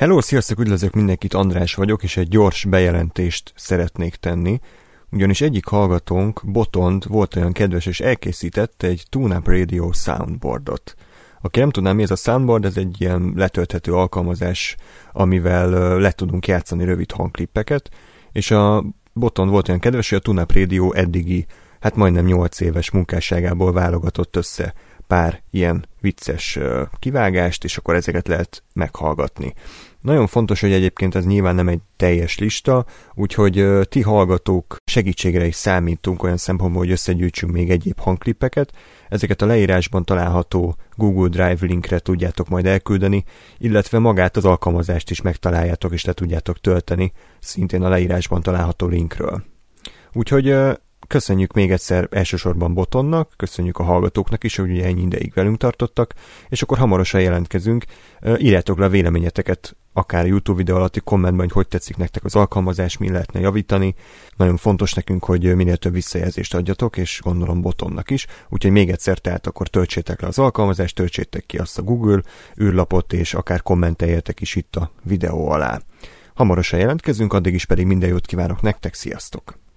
Hello, sziasztok, üdvözlök mindenkit, András vagyok, és egy gyors bejelentést szeretnék tenni. Ugyanis egyik hallgatónk, Botond, volt olyan kedves, és elkészítette egy TuneUp Radio soundboardot. Aki nem tudná, mi ez a soundboard, ez egy ilyen letölthető alkalmazás, amivel le tudunk játszani rövid hangklippeket, és a Botond volt olyan kedves, hogy a TuneUp Radio eddigi, hát majdnem 8 éves munkásságából válogatott össze pár ilyen vicces kivágást, és akkor ezeket lehet meghallgatni. Nagyon fontos, hogy egyébként ez nyilván nem egy teljes lista, úgyhogy ti hallgatók segítségre is számítunk olyan szempontból, hogy összegyűjtsünk még egyéb hangklippeket. Ezeket a leírásban található Google Drive linkre tudjátok majd elküldeni, illetve magát az alkalmazást is megtaláljátok és le tudjátok tölteni, szintén a leírásban található linkről. Úgyhogy Köszönjük még egyszer elsősorban Botonnak, köszönjük a hallgatóknak is, hogy ugye ennyi ideig velünk tartottak, és akkor hamarosan jelentkezünk. Írjátok le a véleményeteket akár YouTube videó alatti kommentben, hogy hogy tetszik nektek az alkalmazás, mi lehetne javítani. Nagyon fontos nekünk, hogy minél több visszajelzést adjatok, és gondolom botonnak is. Úgyhogy még egyszer, tehát akkor töltsétek le az alkalmazást, töltsétek ki azt a Google űrlapot, és akár kommenteljetek is itt a videó alá. Hamarosan jelentkezünk, addig is pedig minden jót kívánok nektek, sziasztok!